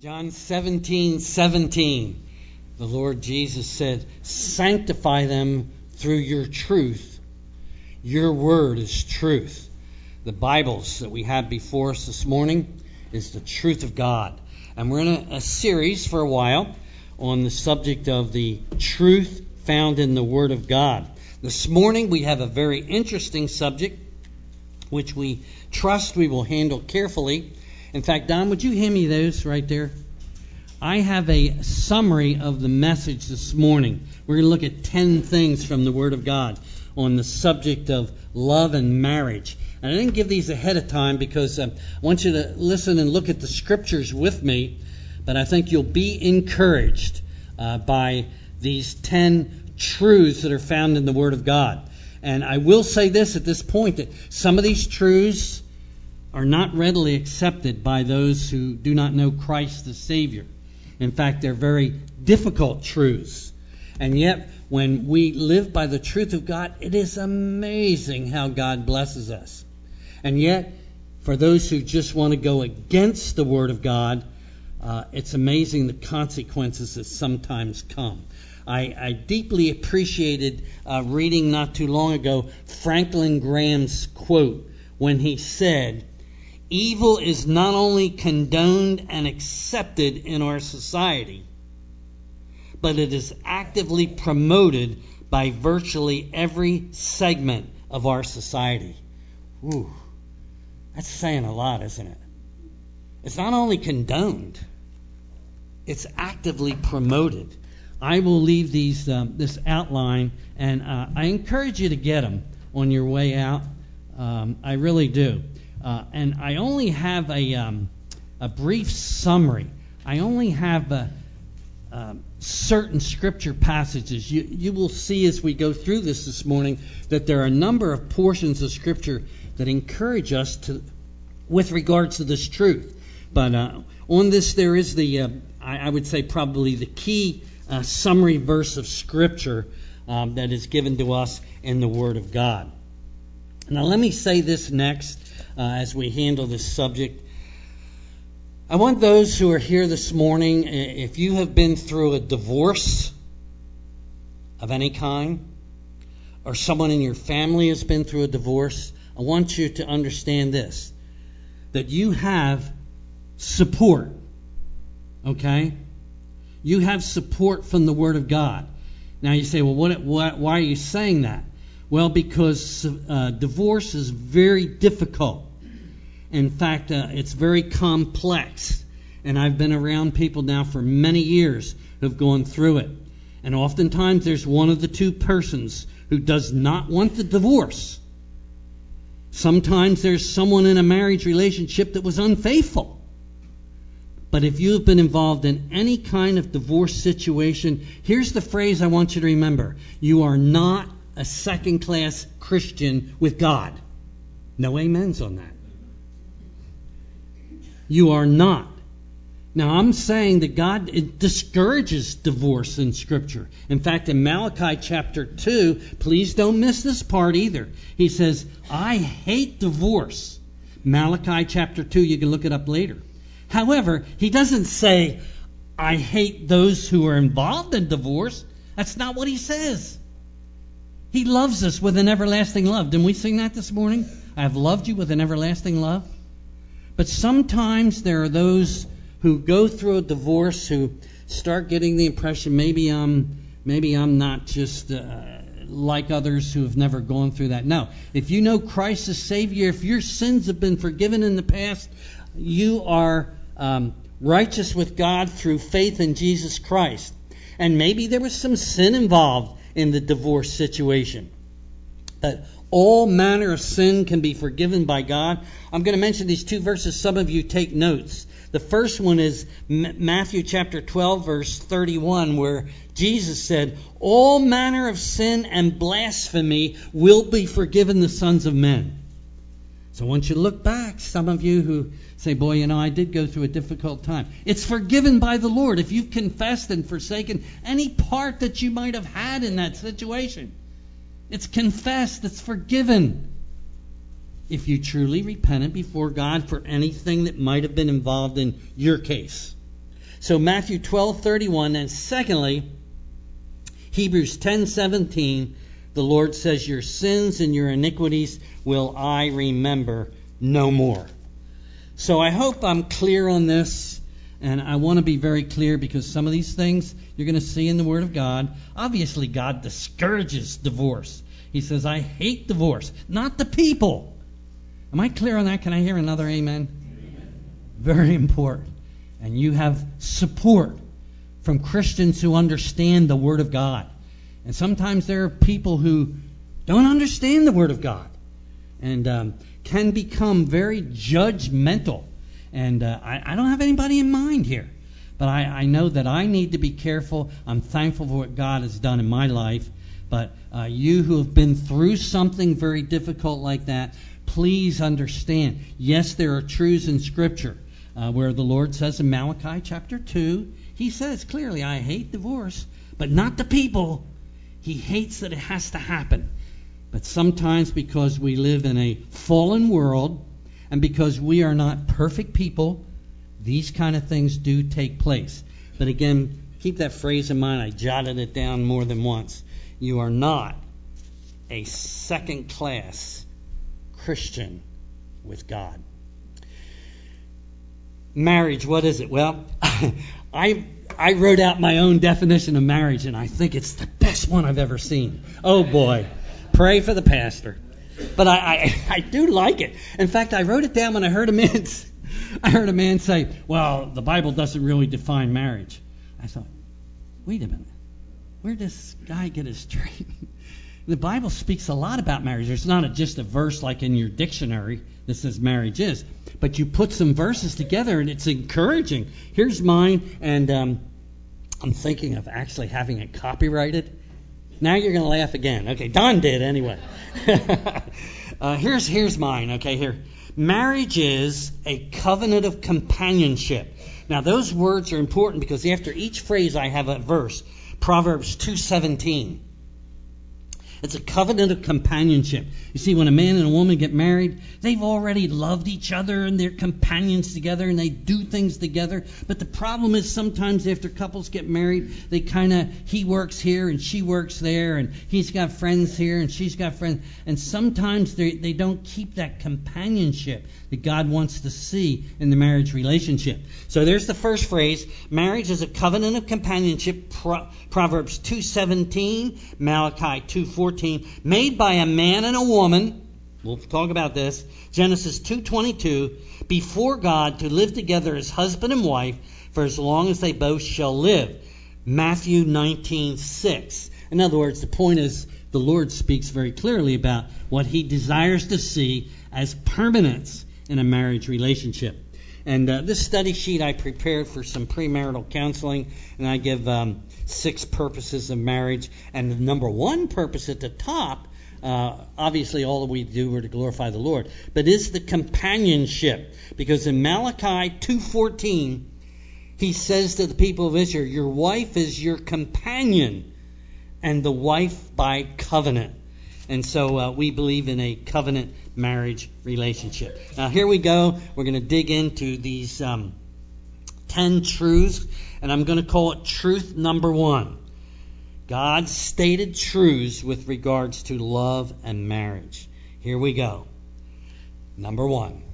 John 17, 17. The Lord Jesus said, Sanctify them through your truth. Your word is truth. The Bibles that we have before us this morning is the truth of God. And we're in a, a series for a while on the subject of the truth found in the Word of God. This morning we have a very interesting subject which we trust we will handle carefully. In fact, Don, would you hand me those right there? I have a summary of the message this morning. We're going to look at 10 things from the Word of God on the subject of love and marriage. And I didn't give these ahead of time because um, I want you to listen and look at the scriptures with me, but I think you'll be encouraged uh, by these 10 truths that are found in the Word of God. And I will say this at this point that some of these truths are not readily accepted by those who do not know Christ the Savior. In fact, they're very difficult truths. And yet, when we live by the truth of God, it is amazing how God blesses us. And yet, for those who just want to go against the Word of God, uh, it's amazing the consequences that sometimes come. I, I deeply appreciated uh, reading not too long ago Franklin Graham's quote when he said, evil is not only condoned and accepted in our society, but it is actively promoted by virtually every segment of our society. Ooh, that's saying a lot, isn't it? It's not only condoned, it's actively promoted. I will leave these um, this outline, and uh, I encourage you to get them on your way out. Um, I really do. Uh, and I only have a, um, a brief summary. I only have a, uh, certain scripture passages. You, you will see as we go through this this morning that there are a number of portions of scripture that encourage us to, with regards to this truth. But uh, on this, there is the, uh, I, I, would say, probably the key uh, summary verse of scripture um, that is given to us in the Word of God. Now, let me say this next uh, as we handle this subject. I want those who are here this morning, if you have been through a divorce of any kind, or someone in your family has been through a divorce, I want you to understand this that you have support. Okay? You have support from the Word of God. Now you say, well, what, what, why are you saying that? Well, because uh, divorce is very difficult. In fact, uh, it's very complex. And I've been around people now for many years who've gone through it. And oftentimes there's one of the two persons who does not want the divorce. Sometimes there's someone in a marriage relationship that was unfaithful. But if you've been involved in any kind of divorce situation, here's the phrase I want you to remember. You are not a second class Christian with God. No amens on that. You are not. Now, I'm saying that God discourages divorce in Scripture. In fact, in Malachi chapter 2, please don't miss this part either. He says, I hate divorce. Malachi chapter 2, you can look it up later. However, he doesn't say, I hate those who are involved in divorce. That's not what he says. He loves us with an everlasting love. Didn't we sing that this morning? I have loved you with an everlasting love. But sometimes there are those who go through a divorce who start getting the impression maybe I'm maybe I'm not just uh, like others who have never gone through that. No, if you know Christ as Savior, if your sins have been forgiven in the past, you are um, righteous with God through faith in Jesus Christ. And maybe there was some sin involved in the divorce situation. That all manner of sin can be forgiven by God. I'm going to mention these two verses. Some of you take notes. The first one is Matthew chapter 12, verse 31, where Jesus said, All manner of sin and blasphemy will be forgiven the sons of men. So want you look back. Some of you who say, Boy, you know, I did go through a difficult time. It's forgiven by the Lord if you've confessed and forsaken any part that you might have had in that situation. It's confessed, it's forgiven. If you truly repented before God for anything that might have been involved in your case. So Matthew 12:31 and secondly Hebrews 10:17 the Lord says your sins and your iniquities will I remember no more. So I hope I'm clear on this and I want to be very clear because some of these things you're going to see in the Word of God. Obviously, God discourages divorce. He says, I hate divorce, not the people. Am I clear on that? Can I hear another amen? amen? Very important. And you have support from Christians who understand the Word of God. And sometimes there are people who don't understand the Word of God and um, can become very judgmental. And uh, I, I, don't have anybody in mind here. But I, I, know that I need to be careful. I'm thankful for what God has done in my life. But uh, you who have been through something very difficult like that, please understand. Yes, there are truths in Scripture uh, where the Lord says in Malachi chapter 2, He says clearly, I hate divorce, but not the people. He hates that it has to happen. But sometimes because we live in a fallen world and because we are not perfect people, these kind of things do take place. But again, keep that phrase in mind. I jotted it down more than once. You are not a second class Christian with God. Marriage, what is it? Well, I I wrote out my own definition of marriage, and I think it's the best one I've ever seen. Oh boy, pray for the pastor. But I, I, I do like it. In fact, I wrote it down when I heard a man I heard a man say, "Well, the Bible doesn't really define marriage." I thought, wait a minute, where does this guy get his training? the Bible speaks a lot about marriage. There's not a, just a verse like in your dictionary that says marriage is, but you put some verses together and it's encouraging. Here's mine, and um, I'm thinking of actually having it copyrighted. Now you're going to laugh again. Okay, Don did anyway. uh, here's here's mine. Okay, here. Marriage is a covenant of companionship. Now those words are important because after each phrase I have a verse. Proverbs 2:17. It's a covenant of companionship. You see, when a man and a woman get married, they've already loved each other and they're companions together and they do things together. But the problem is sometimes after couples get married, they kind of, he works here and she works there and he's got friends here and she's got friends. And sometimes they, they don't keep that companionship that God wants to see in the marriage relationship. So there's the first phrase. Marriage is a covenant of companionship. Pro- Proverbs 2.17, Malachi 2.14 14, made by a man and a woman. We'll talk about this. Genesis 2:22, before God to live together as husband and wife for as long as they both shall live. Matthew 19:6. In other words, the point is the Lord speaks very clearly about what he desires to see as permanence in a marriage relationship. And uh, this study sheet I prepared for some premarital counseling, and I give um, six purposes of marriage. And the number one purpose at the top, uh, obviously, all that we do are to glorify the Lord, but is the companionship. Because in Malachi 2:14, he says to the people of Israel, "Your wife is your companion, and the wife by covenant." And so uh, we believe in a covenant marriage relationship. Now, here we go. We're going to dig into these um, 10 truths, and I'm going to call it truth number one God's stated truths with regards to love and marriage. Here we go. Number one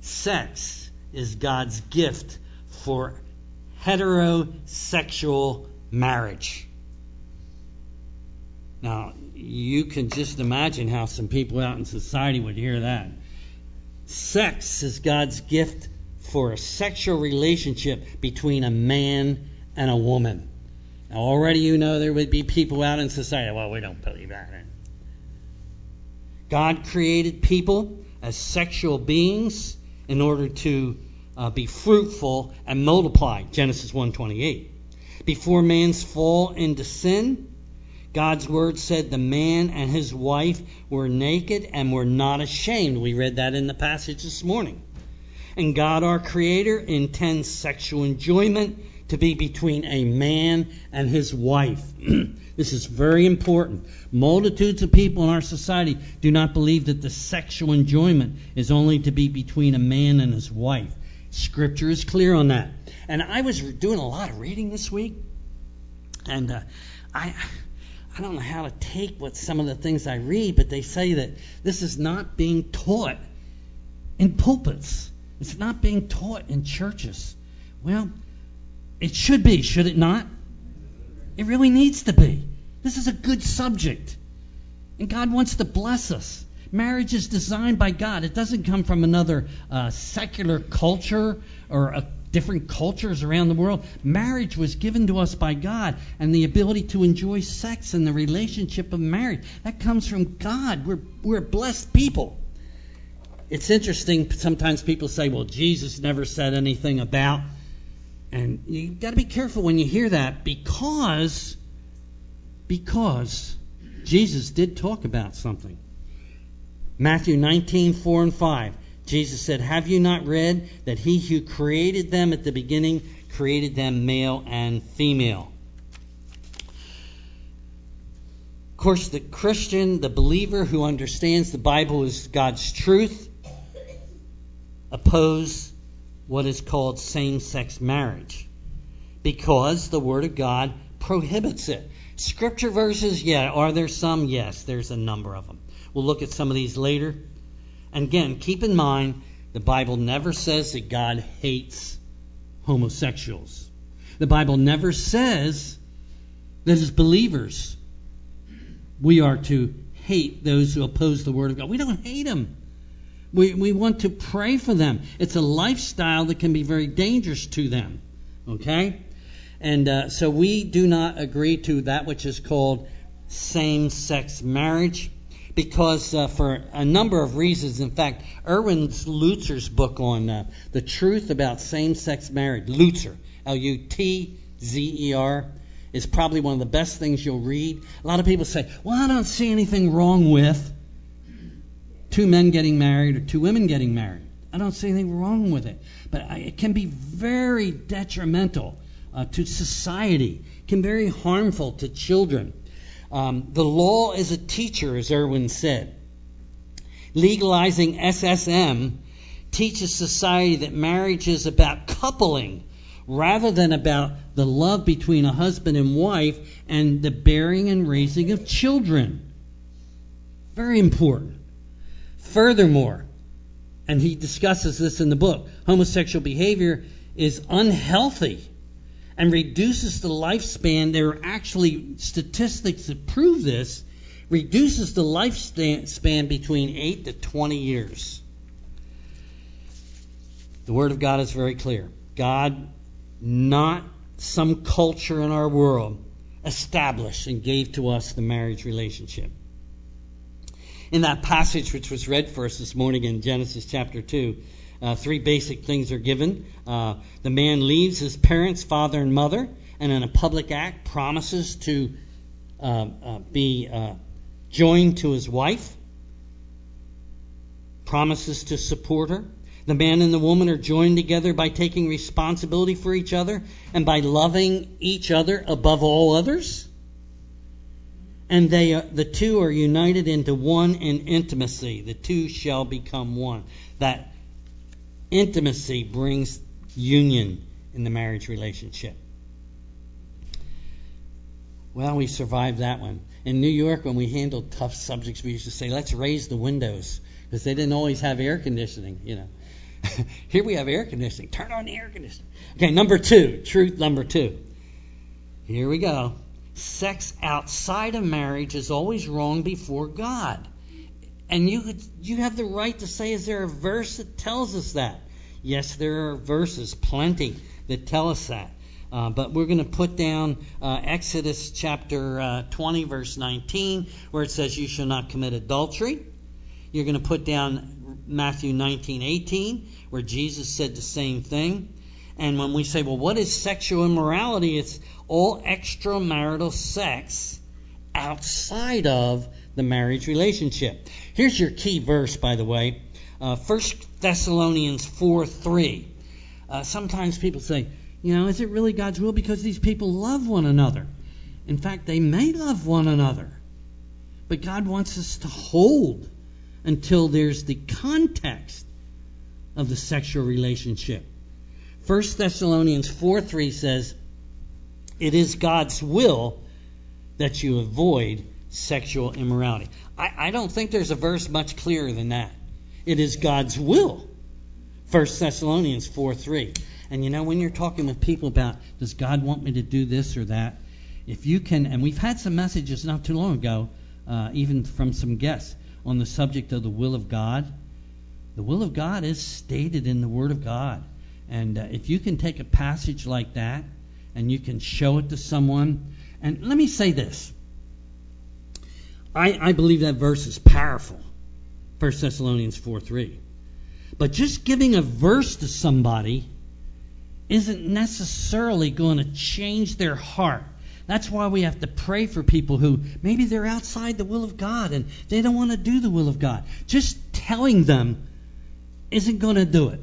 sex is God's gift for heterosexual marriage. Now, you can just imagine how some people out in society would hear that. Sex is God's gift for a sexual relationship between a man and a woman. Now, already you know there would be people out in society, well, we don't believe that. God created people as sexual beings in order to uh, be fruitful and multiply. Genesis 1:28. Before man's fall into sin, God's word said the man and his wife were naked and were not ashamed. We read that in the passage this morning. And God, our Creator, intends sexual enjoyment to be between a man and his wife. this is very important. Multitudes of people in our society do not believe that the sexual enjoyment is only to be between a man and his wife. Scripture is clear on that. And I was doing a lot of reading this week, and uh, I I don't know how to take what some of the things I read, but they say that this is not being taught in pulpits. It's not being taught in churches. Well, it should be, should it not? It really needs to be. This is a good subject. And God wants to bless us. Marriage is designed by God. It doesn't come from another uh, secular culture or a, different cultures around the world. Marriage was given to us by God, and the ability to enjoy sex and the relationship of marriage that comes from God. We're we're blessed people. It's interesting. Sometimes people say, "Well, Jesus never said anything about," and you've got to be careful when you hear that because because Jesus did talk about something. Matthew 19, 4 and 5. Jesus said, Have you not read that he who created them at the beginning created them male and female? Of course, the Christian, the believer who understands the Bible is God's truth, oppose what is called same sex marriage because the Word of God prohibits it. Scripture verses, yeah. Are there some? Yes, there's a number of them. We'll look at some of these later. And again, keep in mind the Bible never says that God hates homosexuals. The Bible never says that as believers we are to hate those who oppose the Word of God. We don't hate them. We, we want to pray for them. It's a lifestyle that can be very dangerous to them. Okay? And uh, so we do not agree to that which is called same sex marriage because uh, for a number of reasons. In fact, Erwin Lutzer's book on uh, the truth about same-sex marriage, Lutzer, L-U-T-Z-E-R, is probably one of the best things you'll read. A lot of people say, "Well, I don't see anything wrong with two men getting married or two women getting married. I don't see anything wrong with it, but it can be very detrimental uh, to society, can be very harmful to children." Um, the law is a teacher, as Erwin said. Legalizing SSM teaches society that marriage is about coupling rather than about the love between a husband and wife and the bearing and raising of children. Very important. Furthermore, and he discusses this in the book, homosexual behavior is unhealthy and reduces the lifespan. There are actually statistics that prove this. Reduces the lifespan between 8 to 20 years. The Word of God is very clear. God, not some culture in our world, established and gave to us the marriage relationship. In that passage which was read for us this morning in Genesis chapter 2, uh, three basic things are given. Uh, the man leaves his parents, father and mother, and in a public act promises to uh, uh be uh, joined to his wife, promises to support her. The man and the woman are joined together by taking responsibility for each other and by loving each other above all others. And they, the two are united into one in intimacy. The two shall become one. That Intimacy brings union in the marriage relationship. Well, we survived that one. In New York, when we handled tough subjects, we used to say, let's raise the windows because they didn't always have air conditioning, you know. Here we have air conditioning. Turn on the air conditioning. Okay, number two, truth number two. Here we go. Sex outside of marriage is always wrong before God. And you you have the right to say, is there a verse that tells us that? Yes, there are verses, plenty, that tell us that. Uh, but we're going to put down uh, Exodus chapter uh, 20, verse 19, where it says, You shall not commit adultery. You're going to put down Matthew 19, 18, where Jesus said the same thing. And when we say, Well, what is sexual immorality? It's all extramarital sex outside of the marriage relationship. Here's your key verse, by the way. Uh, 1 Thessalonians 4 3. Uh, sometimes people say, you know, is it really God's will? Because these people love one another. In fact, they may love one another. But God wants us to hold until there's the context of the sexual relationship. 1 Thessalonians 4 3 says, It is God's will that you avoid sexual immorality. I, I don't think there's a verse much clearer than that. It is God's will. 1 Thessalonians 4 3. And you know, when you're talking with people about, does God want me to do this or that? If you can, and we've had some messages not too long ago, uh, even from some guests, on the subject of the will of God. The will of God is stated in the Word of God. And uh, if you can take a passage like that and you can show it to someone, and let me say this I, I believe that verse is powerful. 1 Thessalonians 4 3. But just giving a verse to somebody isn't necessarily going to change their heart. That's why we have to pray for people who maybe they're outside the will of God and they don't want to do the will of God. Just telling them isn't going to do it.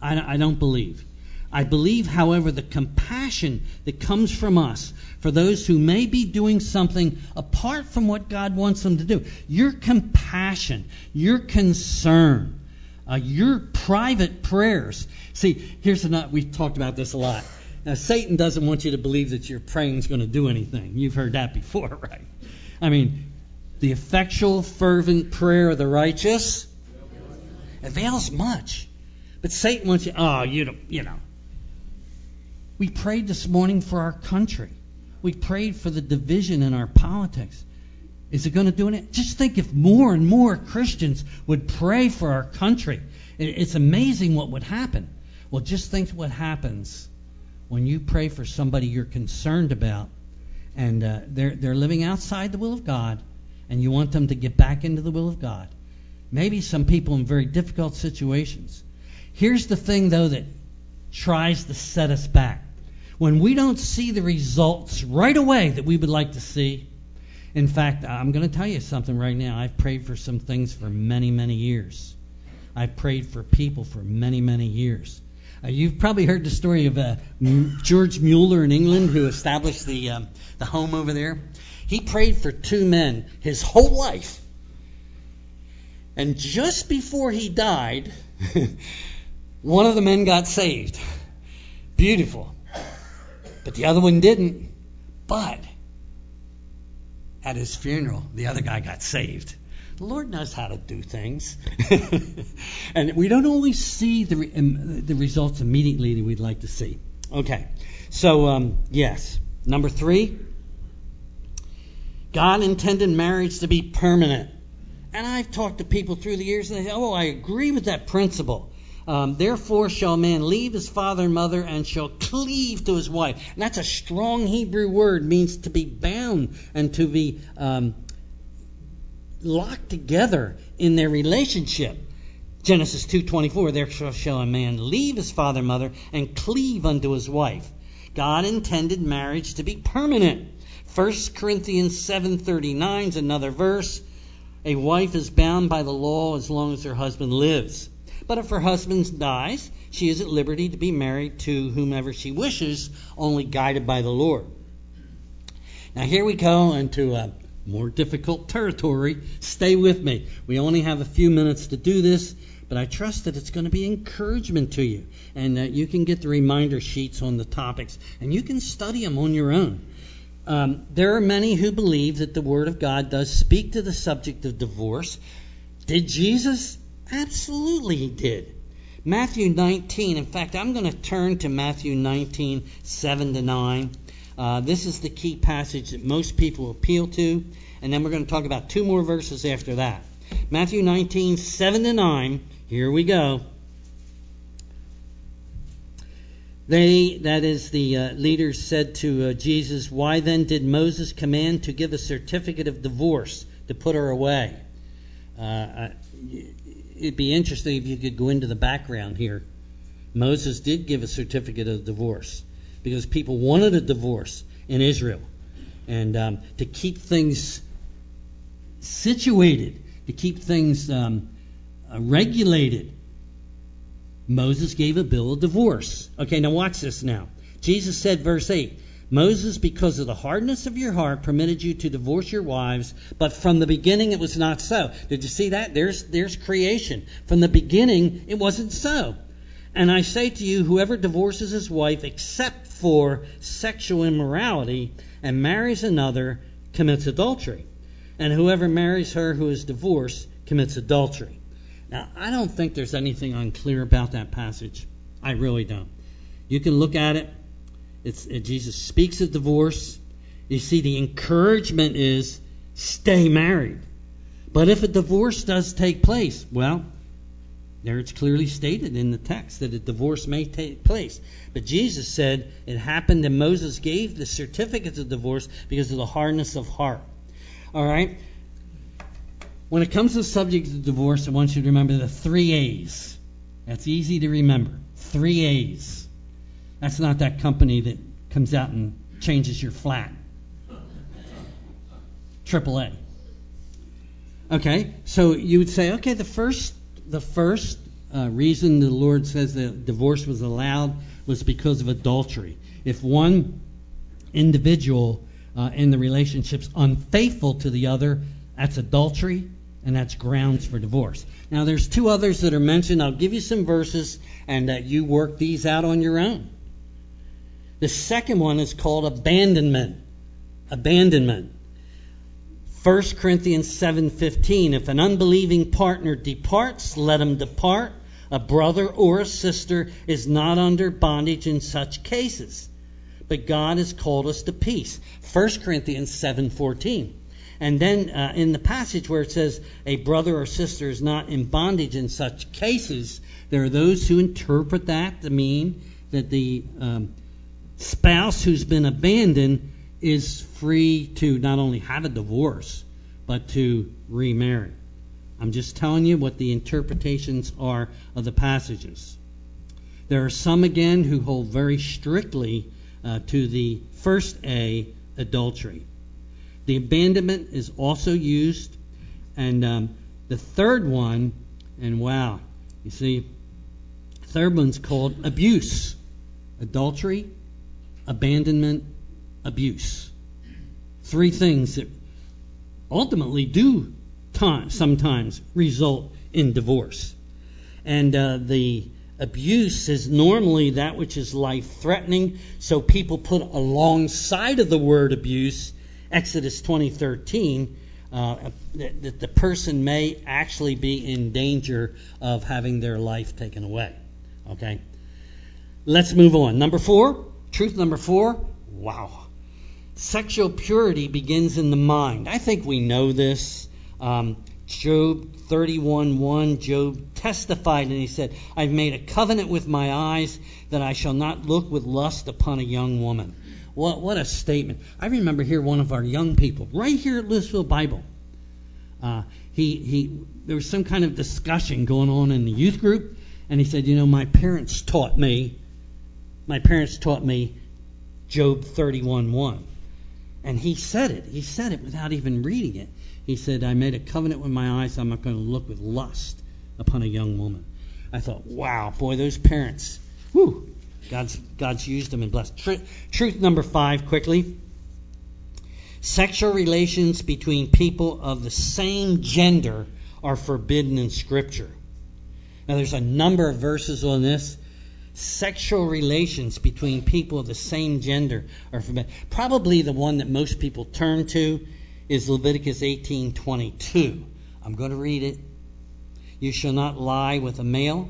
I, I don't believe. I believe, however, the compassion that comes from us for those who may be doing something apart from what God wants them to do, your compassion, your concern, uh, your private prayers. See, here's another, we've talked about this a lot. Now, Satan doesn't want you to believe that your praying is going to do anything. You've heard that before, right? I mean, the effectual, fervent prayer of the righteous avails much. But Satan wants you, oh, you you know, we prayed this morning for our country. We prayed for the division in our politics. Is it going to do it? Just think if more and more Christians would pray for our country. It's amazing what would happen. Well, just think what happens when you pray for somebody you're concerned about and uh, they're, they're living outside the will of God and you want them to get back into the will of God. Maybe some people in very difficult situations. Here's the thing, though, that tries to set us back when we don't see the results right away that we would like to see. In fact, I'm going to tell you something right now. I've prayed for some things for many, many years. I've prayed for people for many, many years. Uh, you've probably heard the story of uh, George Mueller in England who established the, um, the home over there. He prayed for two men his whole life. And just before he died, one of the men got saved. Beautiful. But the other one didn't. But at his funeral, the other guy got saved. The Lord knows how to do things. and we don't always see the, um, the results immediately that we'd like to see. Okay. So, um, yes. Number three, God intended marriage to be permanent. And I've talked to people through the years and they say, oh, I agree with that principle. Um, Therefore shall a man leave his father and mother and shall cleave to his wife. And that's a strong Hebrew word, means to be bound and to be um, locked together in their relationship. Genesis 2:24 Therefore shall a man leave his father and mother and cleave unto his wife. God intended marriage to be permanent. 1 Corinthians 7:39 is another verse. A wife is bound by the law as long as her husband lives. But if her husband dies, she is at liberty to be married to whomever she wishes, only guided by the Lord. Now, here we go into a more difficult territory. Stay with me. We only have a few minutes to do this, but I trust that it's going to be encouragement to you and that you can get the reminder sheets on the topics and you can study them on your own. Um, there are many who believe that the Word of God does speak to the subject of divorce. Did Jesus? Absolutely, he did. Matthew 19, in fact, I'm going to turn to Matthew 19, 7 to 9. Uh, this is the key passage that most people appeal to, and then we're going to talk about two more verses after that. Matthew 19, 7 to 9. Here we go. They, that is, the uh, leaders said to uh, Jesus, Why then did Moses command to give a certificate of divorce to put her away? Uh, it'd be interesting if you could go into the background here. Moses did give a certificate of divorce because people wanted a divorce in Israel. And um, to keep things situated, to keep things um, uh, regulated, Moses gave a bill of divorce. Okay, now watch this now. Jesus said, verse 8, Moses, because of the hardness of your heart, permitted you to divorce your wives, but from the beginning it was not so. Did you see that? There's, there's creation. From the beginning it wasn't so. And I say to you, whoever divorces his wife except for sexual immorality and marries another commits adultery. And whoever marries her who is divorced commits adultery. Now, I don't think there's anything unclear about that passage. I really don't. You can look at it. It's, it, Jesus speaks of divorce. You see, the encouragement is stay married. But if a divorce does take place, well, there it's clearly stated in the text that a divorce may take place. But Jesus said it happened and Moses gave the certificates of divorce because of the hardness of heart. All right? When it comes to the subject of divorce, I want you to remember the three A's. That's easy to remember. Three A's. That's not that company that comes out and changes your flat. Triple A. Okay, so you would say, okay, the first the first uh, reason the Lord says that divorce was allowed was because of adultery. If one individual uh, in the relationship's unfaithful to the other, that's adultery, and that's grounds for divorce. Now, there's two others that are mentioned. I'll give you some verses, and uh, you work these out on your own. The second one is called abandonment. Abandonment. 1 Corinthians 7:15 If an unbelieving partner departs let him depart a brother or a sister is not under bondage in such cases but God has called us to peace 1 Corinthians 7:14 and then uh, in the passage where it says a brother or sister is not in bondage in such cases there are those who interpret that to mean that the um, spouse who's been abandoned is free to not only have a divorce, but to remarry. I'm just telling you what the interpretations are of the passages. There are some, again, who hold very strictly uh, to the first A, adultery. The abandonment is also used. And um, the third one, and wow, you see, third one's called abuse. Adultery, abandonment, abuse. Three things that ultimately do time, sometimes result in divorce. And uh, the abuse is normally that which is life threatening, so people put alongside of the word abuse, Exodus 20:13, uh, that the person may actually be in danger of having their life taken away. Okay? Let's move on. Number four, truth number four. Wow. Sexual purity begins in the mind. I think we know this. Um, Job 31:1, Job testified and he said, I've made a covenant with my eyes that I shall not look with lust upon a young woman. What, what a statement. I remember here one of our young people, right here at Louisville Bible. Uh, he, he, there was some kind of discussion going on in the youth group, and he said, You know, my parents taught me, my parents taught me Job 31:1. And he said it. He said it without even reading it. He said, I made a covenant with my eyes. I'm not going to look with lust upon a young woman. I thought, wow, boy, those parents, whew, God's, God's used them and blessed. Tr- truth number five, quickly. Sexual relations between people of the same gender are forbidden in Scripture. Now, there's a number of verses on this sexual relations between people of the same gender are forbidden. Probably the one that most people turn to is Leviticus 18:22. I'm going to read it. You shall not lie with a male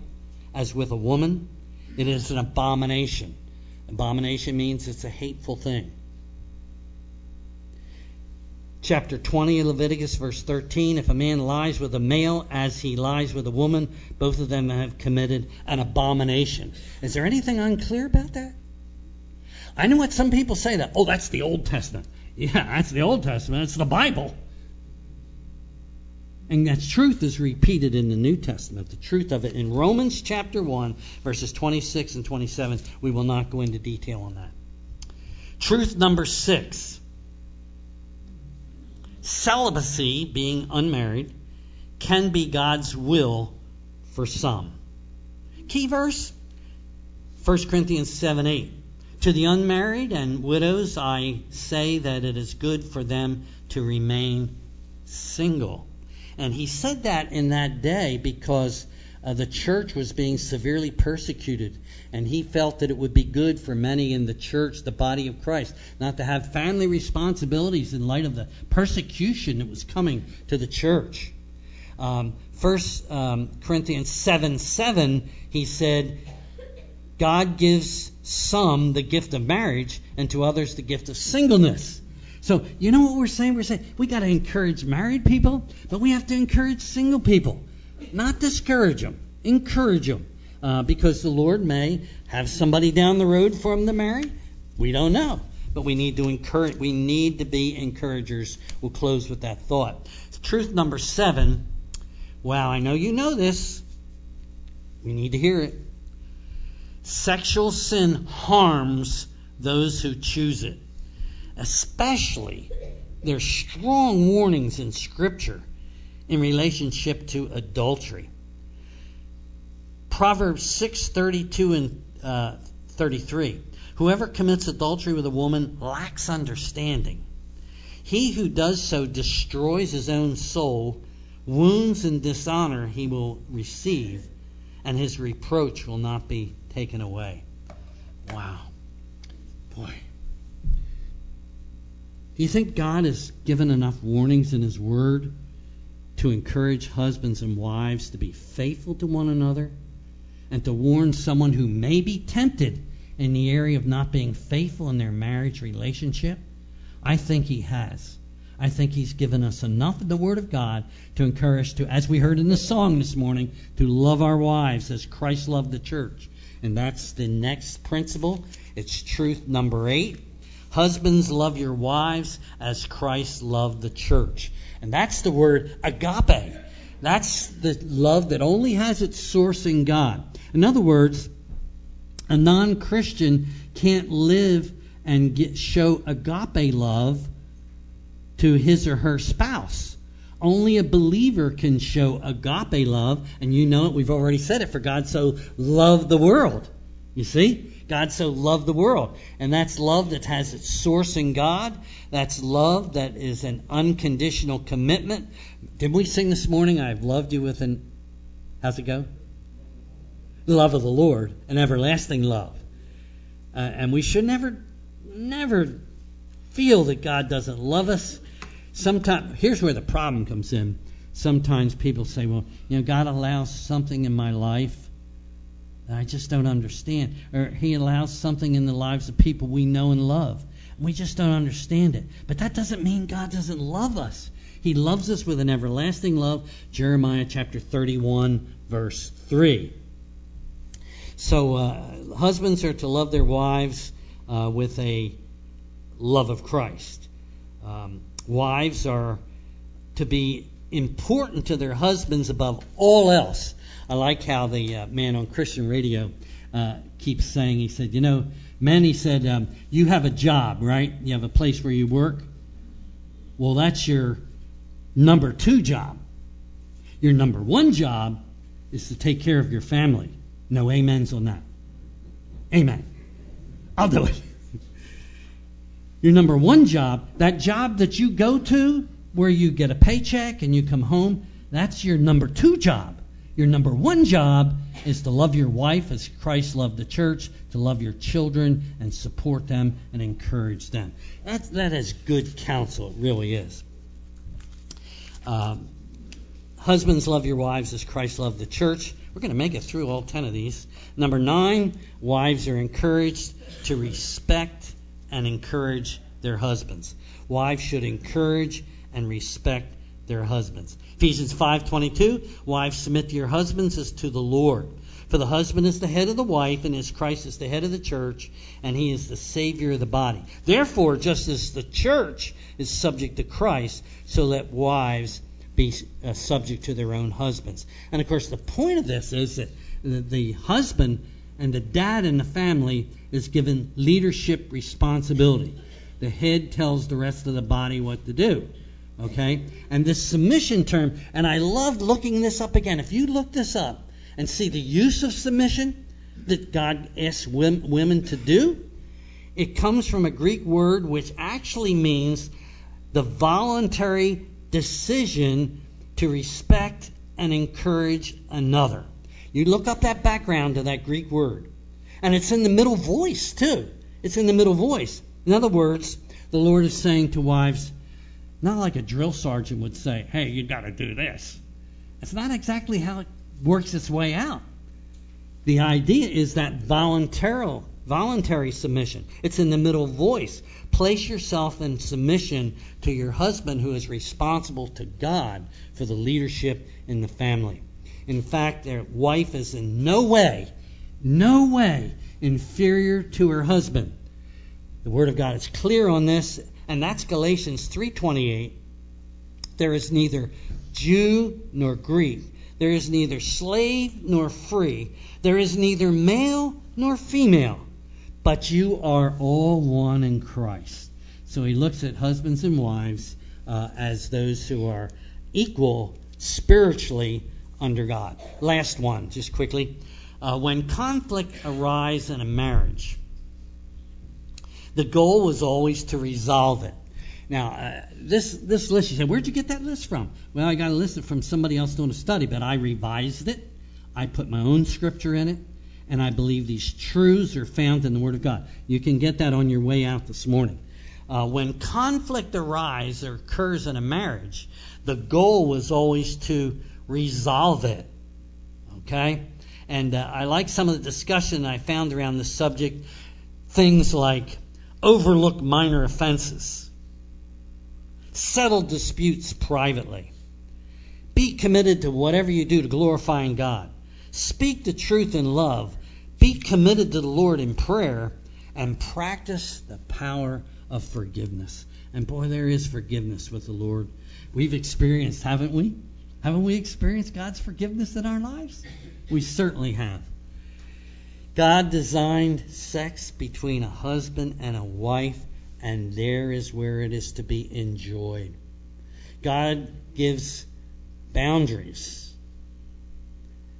as with a woman. It is an abomination. Abomination means it's a hateful thing chapter 20 of Leviticus, verse 13. If a man lies with a male as he lies with a woman, both of them have committed an abomination. Is there anything unclear about that? I know what some people say that, oh, that's the Old Testament. Yeah, that's the Old Testament. It's the Bible. And that truth is repeated in the New Testament, the truth of it. In Romans chapter 1, verses 26 and 27, we will not go into detail on that. Truth number six celibacy, being unmarried, can be God's will for some. Key verse 1 Corinthians 7 8. To the unmarried and widows, I say that it is good for them to remain single. And he said that in that day because uh, the church was being severely persecuted, and he felt that it would be good for many in the church, the body of Christ, not to have family responsibilities in light of the persecution that was coming to the church. Um, First um, Corinthians 7 7, he said, God gives some the gift of marriage, and to others the gift of singleness. So, you know what we're saying? We're saying we got to encourage married people, but we have to encourage single people. Not discourage them, encourage them. Uh, because the Lord may have somebody down the road for them to marry. We don't know. But we need to encourage, we need to be encouragers. We'll close with that thought. Truth number seven. Wow, I know you know this. We need to hear it. Sexual sin harms those who choose it. Especially, there's strong warnings in Scripture in relationship to adultery. Proverbs 6:32 and uh, 33. Whoever commits adultery with a woman lacks understanding. He who does so destroys his own soul. Wounds and dishonor he will receive, and his reproach will not be taken away. Wow. Boy. Do you think God has given enough warnings in His Word to encourage husbands and wives to be faithful to one another and to warn someone who may be tempted in the area of not being faithful in their marriage relationship? I think He has. I think He's given us enough of the Word of God to encourage to, as we heard in the song this morning, to love our wives as Christ loved the church. And that's the next principle. It's truth number eight. Husbands, love your wives as Christ loved the church. And that's the word agape. That's the love that only has its source in God. In other words, a non Christian can't live and get, show agape love to his or her spouse. Only a believer can show agape love, and you know it, we've already said it, for God so loved the world. You see? God so loved the world. And that's love that has its source in God. That's love that is an unconditional commitment. Didn't we sing this morning, I've loved you with an, how's it go? The love of the Lord, an everlasting love. Uh, and we should never, never feel that God doesn't love us. Sometimes, here's where the problem comes in. Sometimes people say, well, you know, God allows something in my life I just don't understand. Or He allows something in the lives of people we know and love. We just don't understand it. But that doesn't mean God doesn't love us. He loves us with an everlasting love. Jeremiah chapter 31, verse 3. So, uh, husbands are to love their wives uh, with a love of Christ. Um, wives are to be important to their husbands above all else. I like how the uh, man on Christian radio uh, keeps saying, he said, you know, man, he said, um, you have a job, right? You have a place where you work. Well, that's your number two job. Your number one job is to take care of your family. No amens on that. Amen. I'll do it. Your number one job, that job that you go to where you get a paycheck and you come home, that's your number two job. Your number one job is to love your wife as Christ loved the church, to love your children and support them and encourage them. That, that is good counsel. It really is. Um, husbands, love your wives as Christ loved the church. We're going to make it through all 10 of these. Number nine, wives are encouraged to respect and encourage their husbands. Wives should encourage and respect their husbands. Ephesians 5:22, wives submit to your husbands as to the Lord. For the husband is the head of the wife, and as Christ is the head of the church, and he is the Savior of the body. Therefore, just as the church is subject to Christ, so let wives be uh, subject to their own husbands. And of course, the point of this is that the husband and the dad in the family is given leadership responsibility. The head tells the rest of the body what to do. Okay? And this submission term, and I loved looking this up again. If you look this up and see the use of submission that God asks women to do, it comes from a Greek word which actually means the voluntary decision to respect and encourage another. You look up that background to that Greek word. And it's in the middle voice, too. It's in the middle voice. In other words, the Lord is saying to wives, not like a drill sergeant would say, hey, you got to do this. It's not exactly how it works its way out. The idea is that voluntary, voluntary submission. It's in the middle voice. Place yourself in submission to your husband who is responsible to God for the leadership in the family. In fact, their wife is in no way, no way inferior to her husband. The Word of God is clear on this, and that's Galatians 3:28. There is neither Jew nor Greek. There is neither slave nor free. There is neither male nor female, but you are all one in Christ. So he looks at husbands and wives uh, as those who are equal spiritually under God. Last one, just quickly. Uh, when conflict arises in a marriage, the goal was always to resolve it. Now, uh, this this list, you said, where'd you get that list from? Well, I got a list from somebody else doing a study, but I revised it. I put my own scripture in it, and I believe these truths are found in the Word of God. You can get that on your way out this morning. Uh, when conflict arises or occurs in a marriage, the goal was always to resolve it. Okay? And uh, I like some of the discussion I found around this subject. Things like overlook minor offenses, settle disputes privately, be committed to whatever you do to glorifying God, speak the truth in love, be committed to the Lord in prayer, and practice the power of forgiveness. And boy, there is forgiveness with the Lord. We've experienced, haven't we? Haven't we experienced God's forgiveness in our lives? We certainly have. God designed sex between a husband and a wife, and there is where it is to be enjoyed. God gives boundaries,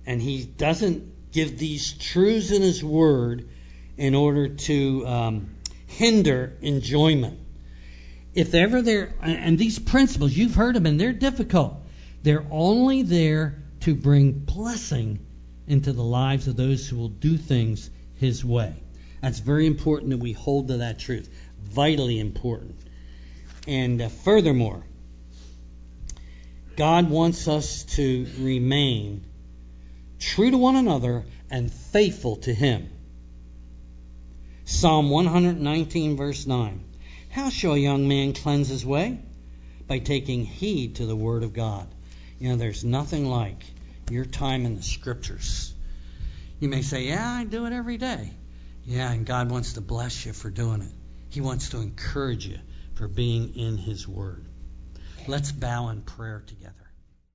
and He doesn't give these truths in His Word in order to um, hinder enjoyment. If ever there, and these principles, you've heard them, and they're difficult. They're only there to bring blessing into the lives of those who will do things His way. That's very important that we hold to that truth. Vitally important. And uh, furthermore, God wants us to remain true to one another and faithful to Him. Psalm 119, verse 9. How shall a young man cleanse his way? By taking heed to the Word of God. You know, there's nothing like your time in the Scriptures. You may say, Yeah, I do it every day. Yeah, and God wants to bless you for doing it. He wants to encourage you for being in His Word. Let's bow in prayer together.